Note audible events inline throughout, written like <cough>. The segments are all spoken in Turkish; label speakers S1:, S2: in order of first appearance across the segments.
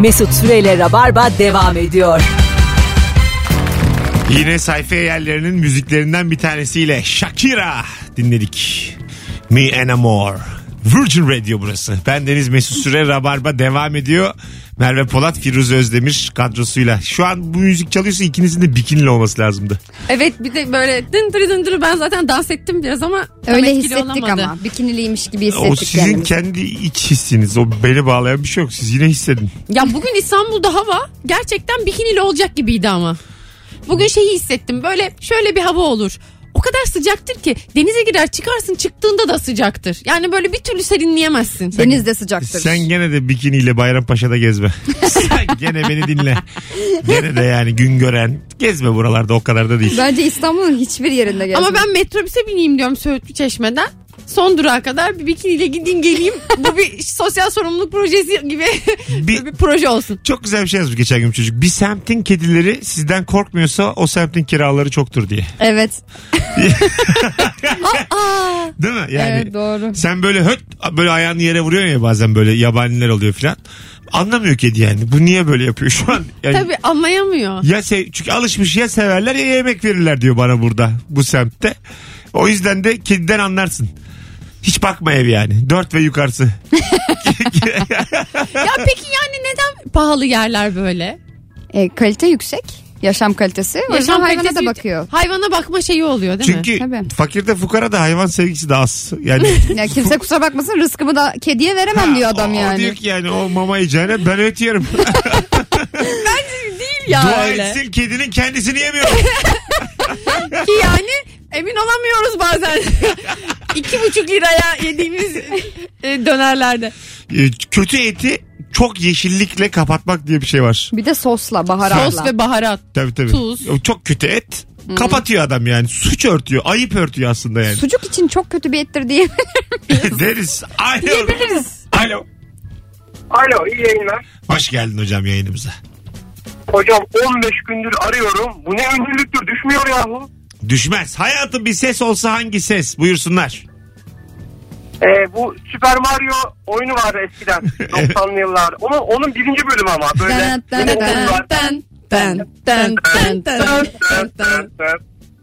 S1: Mesut Süreyle Rabarba devam ediyor.
S2: Yine sayfa yerlerinin müziklerinden bir tanesiyle Shakira dinledik. Me and More. Virgin Radio burası. Ben Deniz Mesut Süre Rabarba devam ediyor. Merve Polat, Firuze Özdemir kadrosuyla. Şu an bu müzik çalıyorsa ikinizin de bikinili olması lazımdı.
S3: Evet bir de böyle dındırı dındırı ben zaten dans ettim biraz ama tam
S4: Öyle
S3: etkili
S4: hissettik
S3: olamadı.
S4: ama. Bikiniliymiş gibi hissettik
S2: O sizin
S4: kendimizi.
S2: kendi iç hissiniz. O beni bağlayan bir şey yok. Siz yine hissedin.
S3: Ya bugün İstanbul'da hava gerçekten bikinili olacak gibiydi ama. Bugün şeyi hissettim böyle şöyle bir hava olur. O kadar sıcaktır ki denize girer çıkarsın çıktığında da sıcaktır. Yani böyle bir türlü serinleyemezsin.
S4: Deniz de sıcaktır.
S2: Sen gene de bikiniyle Bayrampaşa'da gezme. <laughs> Sen gene beni dinle. Gene de yani gün gören. Gezme buralarda o kadar da değil.
S4: Bence İstanbul'un hiçbir yerinde gezdim.
S3: Ama ben metrobüse bineyim diyorum Söğütlü Çeşme'den. Son durağa kadar bir bikiniyle gideyim geleyim. <laughs> Bu bir sosyal sorumluluk projesi gibi
S2: Bir- <laughs>
S3: bir proje olsun.
S2: Çok güzel bir şey yazmış geçen gün çocuk. Bir semtin kedileri sizden korkmuyorsa o semtin kiraları çoktur diye.
S4: Evet. <laughs>
S2: Değil mi? Yani
S4: Evet doğru.
S2: sen böyle höt böyle ayağını yere vuruyorsun ya bazen böyle yabaniler oluyor filan. Anlamıyor kedi yani. Bu niye böyle yapıyor şu an? Yani
S3: Tabii anlayamıyor.
S2: Ya sev, çünkü alışmış ya severler ya yemek verirler diyor bana burada bu semtte. O yüzden de kediden anlarsın. Hiç bakma ev yani. Dört ve yukarısı. <laughs> <laughs>
S3: Ya peki yani neden pahalı yerler böyle?
S4: E, kalite yüksek. Yaşam kalitesi. O yüzden hayvana
S3: kalitesi-
S4: da bakıyor.
S3: Hayvana bakma şeyi oluyor değil mi?
S2: Çünkü
S4: Tabii.
S2: fakirde fukara da hayvan sevgisi daha az. Yani <laughs>
S4: Ya kimse kusura bakmasın rızkımı da kediye veremem diyor adam
S2: o,
S4: yani.
S2: O diyor ki yani o mama yiyeceğine ben öt yerim.
S3: Değil ya
S2: Dua
S3: öyle.
S2: etsin kedinin kendisini yemiyor.
S3: Ki yani emin olamıyoruz bazen. <laughs> İki buçuk liraya yediğimiz e, dönerlerde.
S2: Ee, Kötü eti çok yeşillikle kapatmak diye bir şey var.
S4: Bir de sosla, baharatla.
S3: Sos ve baharat.
S2: Tabii tabii.
S3: Tuz.
S2: Çok kötü et. Kapatıyor adam yani. Suç örtüyor. Ayıp örtüyor aslında yani.
S4: Sucuk için çok kötü bir ettir diye. <laughs>
S2: Deriz. Alo. Alo.
S5: Alo iyi yayınlar.
S2: Hoş geldin hocam yayınımıza.
S5: Hocam 15 gündür arıyorum. Bu ne ünlülüktür düşmüyor yahu.
S2: Düşmez. Hayatım bir ses olsa hangi ses? Buyursunlar.
S5: Ee, bu Super Mario oyunu vardı eskiden <laughs> 90'lı yıllar. Onun, onun birinci bölümü ama böyle.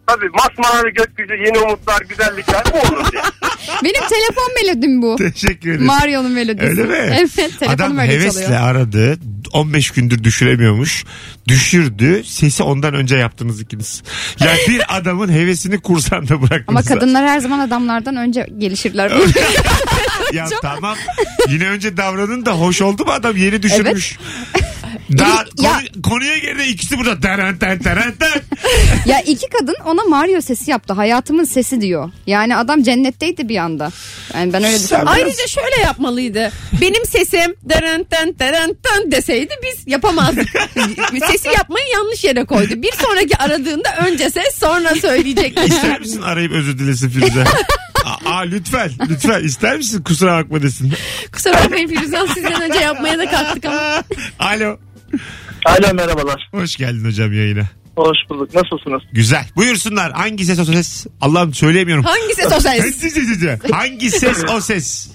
S5: Tabii masmavi gökyüzü, yeni umutlar, güzellikler bu olur diye. <laughs>
S4: Benim telefon melodim bu.
S2: Teşekkür ederim.
S4: Mario'nun melodisi.
S2: Öyle mi?
S4: Evet telefonum
S2: Adam
S4: öyle
S2: hevesle
S4: çalıyor.
S2: aradı. 15 gündür düşüremiyormuş. Düşürdü. Sesi ondan önce yaptınız ikiniz. Yani bir <laughs> adamın hevesini kursanda bıraktınız.
S4: Ama kadınlar her zaman adamlardan önce gelişirler. <laughs>
S2: Ya tamam. Yine önce davranın da hoş oldu mu adam yeni düşürmüş. Daha
S4: Ya-
S2: konu- konuya girdi ikisi burada. Teren ten teren ten.
S4: ya iki kadın ona Mario sesi yaptı. Hayatımın sesi diyor. Yani adam cennetteydi bir anda. Yani ben öyle düşünüyorum.
S3: Ayrıca şöyle yapmalıydı. Benim sesim deren ten deren ten deseydi biz yapamazdık. <laughs> Sesi yapmayı yanlış yere koydu. Bir sonraki aradığında önce ses sonra söyleyecek. <laughs>
S2: İster misin arayıp özür dilesin Firuze? <laughs> Aa, lütfen lütfen ister misin kusura bakma desin.
S3: Kusura bakmayın Firuze Hanım, sizden önce yapmaya da kalktık ama.
S2: Alo.
S5: Alo merhabalar.
S2: Hoş geldin hocam yayına.
S5: Hoş bulduk. Nasılsınız?
S2: Güzel. Buyursunlar. Hangi ses o ses? Allah'ım söyleyemiyorum.
S3: Hangi ses o ses?
S2: Hangi ses o ses?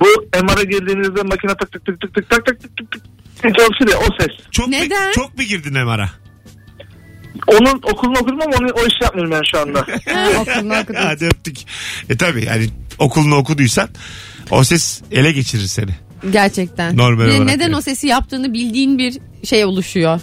S5: Bu MR'a girdiğinizde makine tık tık tık tık tık tık tık tık tık tık çalışır ya o ses.
S2: Çok
S3: Neden?
S2: Mi, çok mu girdin MR'a?
S5: Onun okulunu okudum ama onu, o işi yapmıyorum ben şu anda.
S4: Okulunu okudum.
S2: Hadi öptük. E tabi yani okulunu okuduysan o ses ele geçirir seni.
S3: Gerçekten.
S2: Normal
S3: Bir de
S2: olarak
S3: neden
S2: yani.
S3: o sesi yaptığını bildiğin bir şey oluşuyor.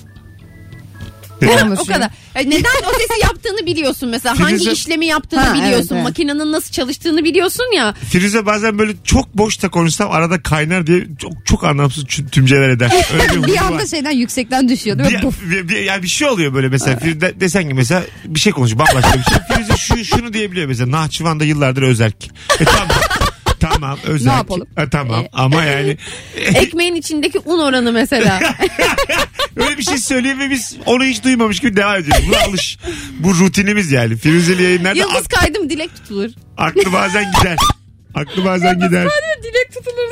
S3: O kadar. Yani Neden o sesi yaptığını biliyorsun mesela. Hangi
S2: Firuze-
S3: işlemi yaptığını
S4: Ha, evet,
S3: biliyorsun.
S4: evet.
S3: Makinenin nasıl çalıştığını biliyorsun ya.
S2: Firuze bazen böyle çok boşta konuşsam arada kaynar diye çok, çok anlamsız çü- tümceler eder. <laughs> Öyle bir,
S4: bir
S2: huyu var.
S4: anda şeyden yüksekten düşüyor değil mi?
S2: Bir,
S4: Puf.
S2: bir, bir- yani bir şey oluyor böyle mesela Firuze desen ki mesela bir şey konuş bambaşka bir şey. Firuze şu, şunu diyebiliyor mesela Nahçıvan'da yıllardır özerk. E tamam. <laughs> tamam özerk.
S4: Ne yapalım?
S2: E, tamam ama yani <laughs>
S3: Ekmeğin içindeki un oranı mesela. <laughs>
S2: öyle bir şey söyleyeyim ve biz onu hiç duymamış gibi devam ediyoruz. Buna alış. Bu rutinimiz yani. Firuzeli yayınlarda
S3: Yıldız
S2: ak-
S3: kaydım dilek tutulur.
S2: aklı bazen gider. Aklı bazen gider.
S3: dilek tutulur.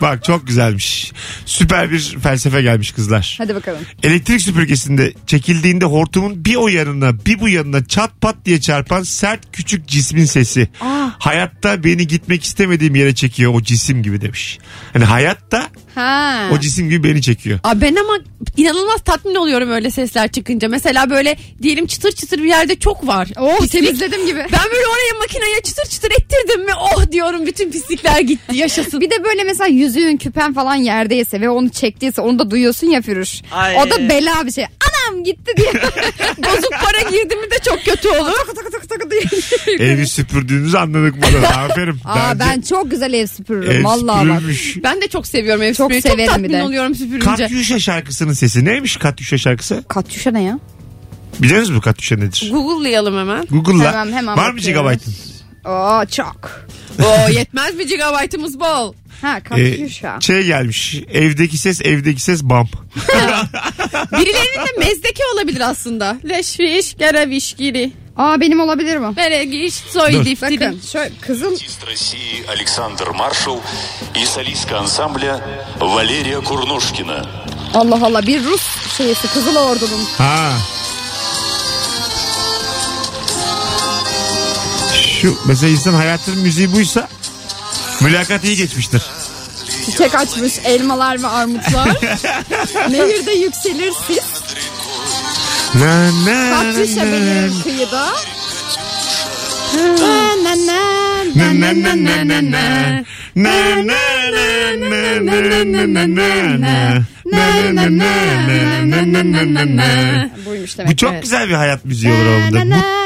S2: Bak çok güzelmiş. Süper bir felsefe gelmiş kızlar.
S4: Hadi bakalım.
S2: Elektrik süpürgesinde çekildiğinde hortumun bir o yanına bir bu yanına çat pat diye çarpan sert küçük cismin sesi. Hayatta beni gitmek istemediğim yere çekiyor o cisim gibi demiş. Hani hayatta
S4: Ha.
S2: o cisim gibi beni çekiyor.
S3: Aa, ben ama inanılmaz tatmin oluyorum öyle sesler çıkınca. Mesela böyle diyelim çıtır çıtır bir yerde çok var.
S4: Oh
S3: Pislik.
S4: temizledim gibi.
S3: Ben böyle oraya makineye çıtır çıtır ettirdim mi oh diyorum bütün pislikler gitti yaşasın.
S4: Bir de böyle mesela yüzüğün küpen falan yerdeyse ve onu çektiyse onu da duyuyorsun ya Firuş.
S3: Ay.
S4: O da bela bir şey. Anam gitti diye. <laughs>
S3: Bozuk para girdi mi de çok kötü olur.
S4: diye. <laughs>
S2: Evi süpürdüğünüzü anladık burada. <laughs> Aferin.
S4: Aa
S2: önce
S4: ben çok güzel ev süpürürüm
S2: ev
S4: vallahi bak.
S2: süpürülmüş.
S3: Ben de çok seviyorum ev
S4: Çok
S3: süpürmeyi.
S4: severim
S3: Çok
S4: bir
S3: tatmin
S4: de.
S3: oluyorum süpürünce.
S2: Katyuşa şarkısının sesi neymiş Katyuşa şarkısı?
S4: Katyuşa ne ya?
S2: Biliyor musunuz bu Katyuşa nedir?
S3: Google'layalım hemen.
S2: Google'la.
S4: Hemen- hemen
S2: Var mı gigabaytın?
S4: Oo çok.
S3: Oo yetmez mi gigabaytımız bol.
S4: Ha
S2: Ee,
S4: katyuşa.
S2: şey gelmiş. Evdeki ses evdeki ses bam. <laughs>
S3: Birilerinin de mezdeki olabilir aslında. Leşviş, geraviş, giri.
S4: Aa benim olabilir mi?
S3: Beregiş, soy
S2: Dur.
S3: diftiri.
S4: Bakın şöyle kızıl
S6: Артист России Александр Маршал и солистка ансамбля Валерия Курнушкина.
S4: Allah Allah bir Rus şeysi Kızıl Ordu'nun.
S2: Ha. şu mesela insan hayatın müziği buysa mülakat iyi geçmiştir.
S4: Çiçek açmış elmalar ve armutlar. Nehirde yükselir sis.
S2: Na, na, Tatlı
S4: şebelerin kıyıda.
S2: Bu çok güzel bir hayat müziği olur
S4: onda.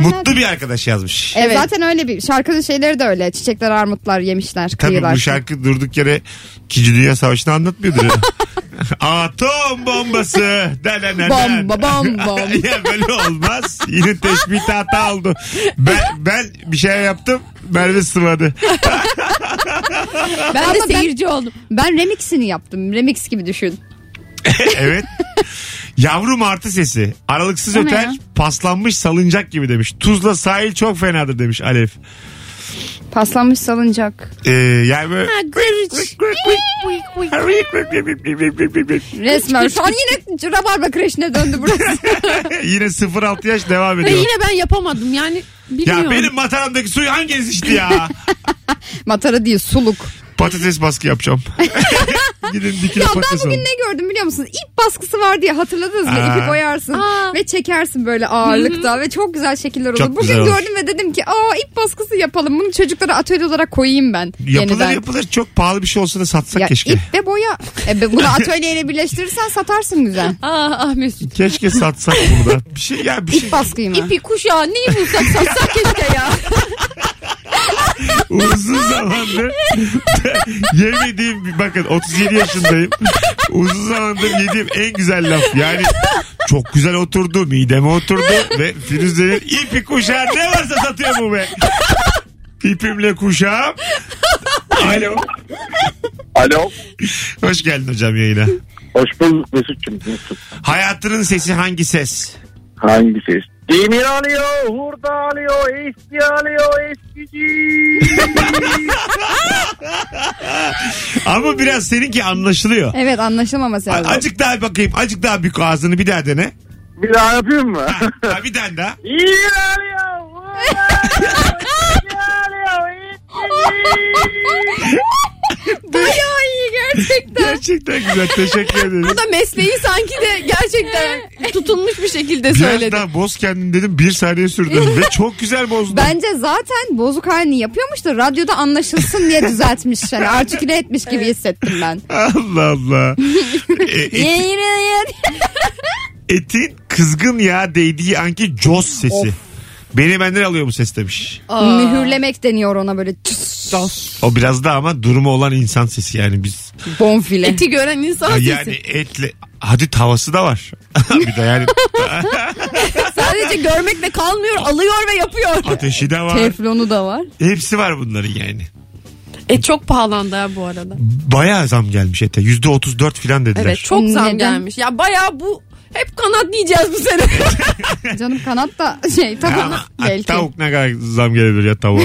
S2: Mutlu bir arkadaş yazmış.
S4: Evet. Zaten öyle bir şarkının şeyleri de öyle. Çiçekler armutlar yemişler
S2: Tabii
S4: kıyılar.
S2: bu şarkı durduk yere 2. Dünya Savaşı'nı anlatmıyordur. ya. <laughs> Atom bombası. Da, da, da, da.
S4: Bomba bomba. <laughs>
S2: ya böyle olmaz. Yine teşbihte hata oldu. Ben, ben bir şey yaptım. Merve sıvadı.
S3: Ben
S4: Ama
S3: de
S4: ben-
S3: seyirci oldum.
S4: Ben remixini yaptım. Remix gibi düşün. <laughs>
S2: evet. Yavru martı sesi. Aralıksız
S4: O
S2: öter.
S4: ya?
S2: Paslanmış salıncak gibi demiş. Tuzla sahil çok fenadır demiş Alev.
S4: Paslanmış salıncak.
S2: Ee, yani böyle...
S4: Resmen. Şu an yine Rabarba kreşine döndü burası.
S2: Yine 0-6 yaş devam
S3: Ve
S2: ediyor.
S3: yine ben yapamadım yani bilmiyorum.
S2: Ya benim mataramdaki suyu hanginiz içti ya?
S4: Matara değil suluk.
S2: Patates baskı yapacağım. <laughs> Gidin dikine
S4: Ya ben
S2: patates
S4: bugün
S2: alın.
S4: ne gördüm biliyor musun? İp baskısı var diye hatırladınız mı?
S2: Aa.
S4: İpi koyarsın
S3: Aa.
S4: ve çekersin böyle ağırlıkta ve çok güzel şekiller olur.
S2: Çok
S4: bugün
S2: güzel olur.
S4: gördüm ve dedim ki aa ip baskısı yapalım. Bunu çocuklara atölye olarak koyayım ben
S2: Yapılır
S4: yeniden.
S2: yapılır. Çok pahalı bir şey olsa da satsak
S4: Ya
S2: keşke.
S4: ip ve boya. E, be- bunu atölyeyle birleştirirsen satarsın güzel. <laughs>
S3: Ah ah Mesut.
S2: Keşke satsak bunu da. Bir şey ya bir şey.
S4: İp baskıyı mı?
S3: İpi kuşağı neyi bulsak satsak keşke ya. <laughs> <laughs>
S2: Uzun zamandır <laughs> yemediğim bakın 37 yaşındayım. Uzun zamandır yediğim en güzel laf. Yani çok güzel oturdu. Mideme oturdu ve Firuze'nin ipi kuşağı ne varsa satıyor bu be. İpimle kuşağım. Alo.
S5: Alo.
S2: Hoş geldin hocam yayına.
S5: Hoş bulduk Mesut'cum.
S2: Hayatının sesi hangi ses?
S5: Hangi ses? Demir alıyor, hurda alıyor, eski alıyor, eskici. <laughs>
S2: Ama biraz seninki anlaşılıyor.
S4: Evet anlaşılmaması
S2: A-
S4: lazım.
S2: Acık daha bakayım. Acık daha büyük ağzını bir daha dene.
S5: Bir daha yapayım mı?
S2: Ha, ha, bir tane daha. <laughs>
S5: Demir alıyor, hurda alıyor, eski alıyor, eskici. <laughs>
S4: Bayağı iyi gerçekten.
S2: Güzel. Teşekkür ederiz. <laughs>
S3: Bu da mesleği sanki de gerçekten <laughs> tutulmuş bir şekilde
S2: Biraz
S3: söyledi.
S2: daha boz kendini dedim bir saniye sürdü <laughs> ve çok güzel bozdun.
S4: Bence zaten bozuk halini yapıyormuş da radyoda anlaşılsın diye düzeltmiş. Yani artiküle etmiş gibi hissettim ben.
S2: Allah Allah. E, eti- etin kızgın yağ değdiği anki cos sesi.
S4: Of.
S2: Beni benden alıyor bu ses demiş.
S4: Mühürlemek deniyor ona böyle cıs,
S2: O biraz da ama durumu olan insan sesi yani biz.
S4: bonfile.
S3: Eti gören insan sesi.
S2: Yani etle hadi tavası da var. <laughs> bir de yani <laughs>
S3: Sadece görmekle kalmıyor alıyor ve yapıyor.
S2: ateşi de var.
S4: Teflonu da var.
S2: Hepsi var bunların yani.
S3: Et çok pahalandı ha bu arada.
S2: Bayağı zam gelmiş ete. Yüzde otuz dört filan dediler.
S3: Evet çok zam
S4: Neden?
S3: gelmiş. Ya bayağı bu hep kanat yiyeceğiz bu sene. <laughs>
S4: Canım kanat da şey
S2: ama
S4: belki.
S2: tavuk ne kadar zam gelebilir ya tavuğa.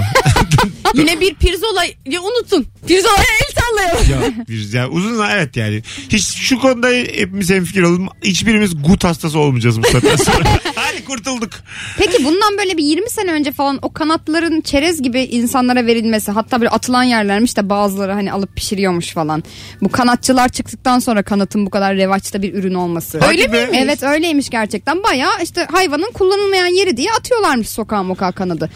S2: <laughs>
S3: Yine bir pirzolayı unutun. Pirzolaya el sallayalım.
S2: Ya, bir- ya uzun evet yani. Hiç şu konuda hepimiz hemfikir olalım. Hiçbirimiz gut hastası olmayacağız bu saatten <laughs> sonra. Hadi kurtulduk.
S4: Peki bundan böyle bir 20 sene önce falan o kanatların çerez gibi insanlara verilmesi hatta böyle atılan yerlermiş de bazıları hani alıp pişiriyormuş falan. Bu kanatçılar çıktıktan sonra kanatın bu kadar revaçta bir ürün olması.
S2: Hadi Öyle be. miymiş?
S4: Evet öyleymiş gerçekten. Bayağı işte hayvanın kullanılmayan yeri diye atıyorlarmış sokağa mokağa kanadı.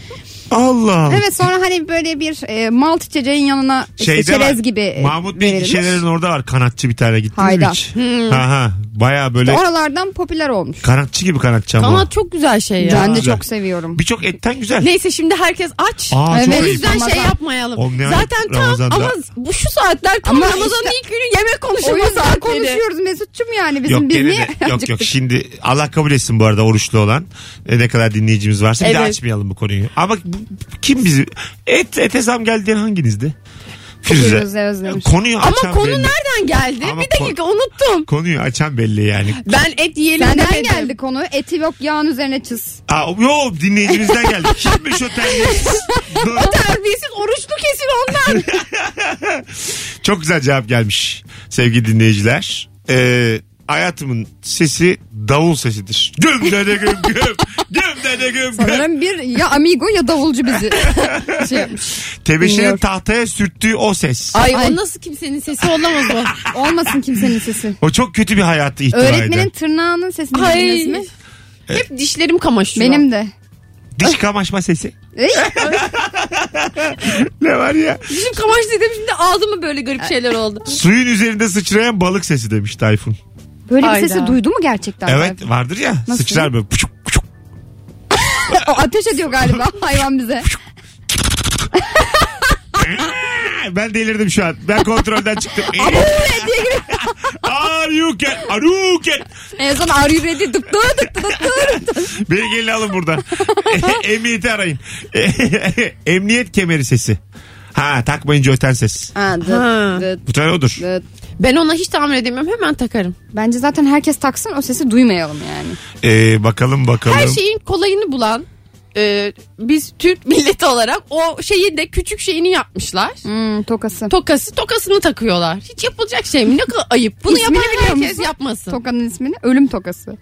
S2: Allah.
S4: Evet sonra hani böyle bir e, malt içeceğin yanına işte
S2: Şeyde
S4: çerez
S2: var.
S4: gibi e,
S2: Mahmut Bey
S4: verilmiş.
S2: gişelerin orada var. Kanatçı bir tane gittiniz mi
S4: Haydar.
S2: hiç? Ha ha. Baya böyle
S4: Oralardan popüler olmuş.
S2: kanatçı gibi kanatçı ama.
S3: Kanat çok güzel şey ya.
S4: Ben de
S2: Güzel.
S4: çok seviyorum.
S2: Birçok etten güzel.
S3: Neyse şimdi herkes aç.
S2: Aa, çok
S4: Evet.
S3: O
S2: ayıp.
S3: yüzden
S4: Ramazan.
S3: şey yapmayalım.
S2: Oğlum ne
S3: Zaten tam
S2: Ramazan'da.
S3: ama bu şu saatler tam
S4: Ama
S3: Ramazan'ın
S4: işte-
S3: ilk günü yemek
S4: O
S3: konuşulma
S4: yüzden
S3: saatleri.
S4: konuşuyoruz Mesut'cum yani bizim
S2: Yok
S4: biz
S2: gene
S4: niye
S2: de, yok yok
S4: acıktık?
S2: şimdi Allah kabul etsin bu arada oruçlu olan E, ne kadar dinleyicimiz varsa bir de
S3: Evet.
S2: açmayalım bu konuyu. Ama bu- kim bizi et ete zam geldi diyen hanginizdi? Firuze.
S4: Firuze.
S2: Konuyu açan
S3: Ama konu
S2: belli.
S3: nereden geldi?
S2: Ama
S3: bir dakika unuttum.
S2: Konuyu açan belli yani.
S3: Ben et yiyelim
S4: Senden
S3: demedim.
S4: geldi konu. Eti yok yağın üzerine çiz.
S2: Aa, yok dinleyicimizden geldi. <laughs> Kimmiş o terbiyesiz? <laughs> Dur.
S3: Terbiyesiz oruçlu kesin ondan. <laughs>
S2: Çok güzel cevap gelmiş sevgili dinleyiciler. Ee, hayatımın sesi davul sesidir. Güm dede güm güm. Güm dede güm güm.
S4: Sanırım bir ya amigo ya davulcu bizi <laughs> şey yapmış.
S2: Tebeşirin
S4: Dinliyor.
S2: tahtaya sürttüğü o ses.
S3: Ay,
S4: Ay.
S3: o nasıl kimsenin sesi olamaz o.
S4: Olmasın kimsenin sesi.
S2: O çok kötü bir hayatı ihtiva
S4: Öğretmenin
S2: eden.
S4: tırnağının sesini
S3: Ay.
S4: bildiniz mi?
S3: Hep dişlerim kamaşıyor.
S4: Benim de.
S2: Diş kamaşma sesi.
S4: Ey,
S2: Ne var ya?
S3: Dişim kamaştı dedim şimdi ağzıma böyle garip şeyler oldu.
S2: Suyun üzerinde sıçrayan balık sesi demiş Tayfun.
S4: Böyle bir
S3: Hayda.
S4: sesi duydu mu gerçekten?
S2: Evet vardır ya.
S4: Nasıl?
S2: Sıçrar böyle. Puçuk puçuk.
S4: O ateş ediyor galiba <laughs> hayvan bize. <laughs>
S2: Ben delirdim şu an. Ben kontrolden çıktım. <laughs> Are you can? Are you can?
S4: En son are you ready? Dık dık dık dık dık.
S2: Beni gelin alın buradan. Emniyeti arayın. Emniyet kemeri sesi. Ha takmayınca öten ses.
S4: Ha, dıt,
S3: Ha.
S4: dıt,
S2: Bu tane odur.
S4: dıt.
S3: Ben ona hiç tahammül edemiyorum hemen takarım.
S4: Bence zaten herkes taksın o sesi duymayalım yani.
S2: Ee, bakalım bakalım.
S3: Her şeyin kolayını bulan e, biz Türk <laughs> milleti olarak o şeyi de küçük şeyini yapmışlar.
S4: Hmm, tokası.
S3: Tokası tokasını takıyorlar. Hiç yapılacak şey mi? Ne kadar ayıp. Bunu
S4: İsmini
S3: yapan
S4: biliyor
S3: herkes
S4: musun?
S3: yapmasın.
S4: Tokanın ismini ölüm tokası.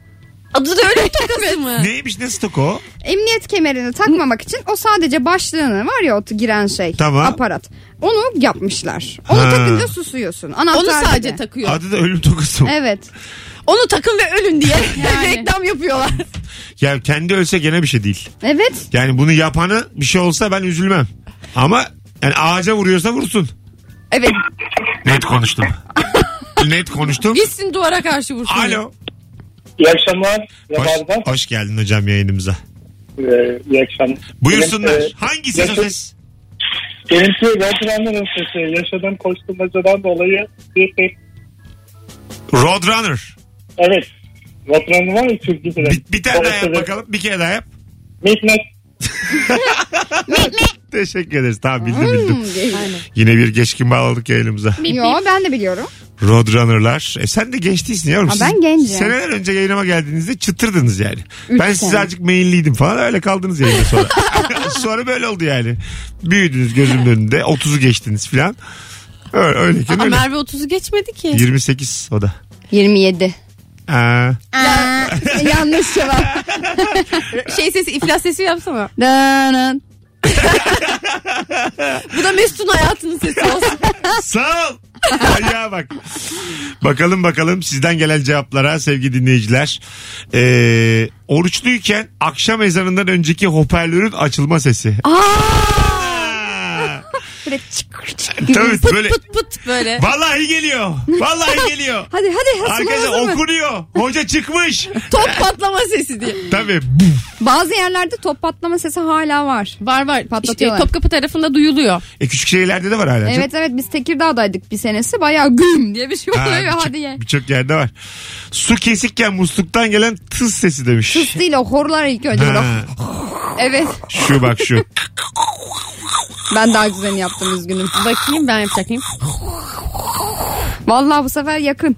S3: Adı da öyle bir tokası mı?
S2: Neymiş ne stok o?
S4: Emniyet kemerini takmamak için o sadece başlığını var ya o giren şey
S2: Tamam.
S4: aparat. Onu yapmışlar. Onu
S2: Ha.
S4: takınca susuyorsun. Anahtar
S3: Onu sadece
S4: gibi.
S3: takıyor.
S2: Adı da ölüm tokası. mı?
S4: Evet.
S3: Onu takın ve ölün diye <laughs> <laughs>
S4: Yani.
S3: reklam yapıyorlar.
S2: Ya kendi ölse gene bir şey değil.
S4: Evet.
S2: Yani bunu yapanı bir şey olsa ben üzülmem. Ama yani ağaca vuruyorsa vursun.
S3: Evet.
S2: Net konuştum. <laughs> Net konuştum.
S3: Gitsin duvara karşı vursun.
S2: Alo.
S5: İyi akşamlar.
S2: Hoş, hoş geldin hocam yayınımıza.
S5: Ee, iyi akşamlar.
S2: Buyursunlar.
S5: Benim, e,
S2: Hangi ses o
S5: yaşa-
S2: ses?
S5: Benimki Rotterdam'ın sesi. Yaşadığım koşturmacadan dolayı bir tek
S2: Roadrunner.
S5: evet. Rotterdam var ya çizgi film.
S2: Bir, bir tane daha yap bakalım. Bir kere daha yap.
S5: Mikmek. <laughs>
S2: Teşekkür ederiz. Tamam bildim bildim.
S4: Hmm, değil.
S2: Yine bir geçkin bağladık yayınımıza.
S4: Yo ben de biliyorum.
S2: Roadrunner'lar. E sen de genç değilsin yavrum. Siz
S4: ben gencim.
S2: Seneler önce yayınıma geldiğinizde çıtırdınız yani.
S4: Üç
S2: ben
S4: sene.
S2: size azıcık meyilliydim falan öyle kaldınız yayında sonra. <laughs> sonra böyle oldu yani. Büyüdünüz gözümün önünde. 30'u geçtiniz falan. Öyle, öyleyken
S3: Ama
S2: öyle.
S3: Merve 30'u geçmedi ki.
S2: 28 o da.
S4: 27.
S2: Aa,
S4: Yanlış cevap.
S3: Şey sesi iflas sesi yapsana.
S4: Danın. <laughs>
S3: Bu da Mesut'un hayatının sesi olsun. <laughs>
S2: sağ ol. Ya bak. Bakalım bakalım sizden gelen cevaplara sevgili dinleyiciler. Ee, oruçluyken akşam ezanından önceki hoparlörün açılma sesi. Aa!
S4: Böyle çıkır çıkır gibi.
S2: Tabii
S3: Pıt
S2: böyle.
S3: pıt pıt böyle.
S2: Vallahi geliyor. Vallahi <laughs> geliyor.
S4: Hadi hadi
S2: Arkadaşlar okunuyor. Hoca çıkmış. <laughs>
S3: Top patlama sesi diye.
S2: Tabii.
S4: Bazı yerlerde top patlama sesi hala var.
S3: Var var. İşte
S4: Patlatıyorlar.
S3: Topkapı tarafında duyuluyor.
S2: E küçük şehirlerde de var hala.
S4: Evet evet biz Tekirdağ'daydık bir senesi bayağı güm diye bir şey
S2: Ha,
S4: oluyor.
S2: birçok-
S4: Hadi ye.
S2: Birçok yerde var. Su kesikken musluktan gelen tıs sesi demiş.
S4: Tıs değil o horlar ilk önce.
S2: Ha,
S4: Evet
S2: şu bak şu. <laughs>
S4: ben daha güzelini yaptım üzgünüm.
S3: Bakayım ben yapacak mıyım?
S4: Vallahi bu sefer yakın.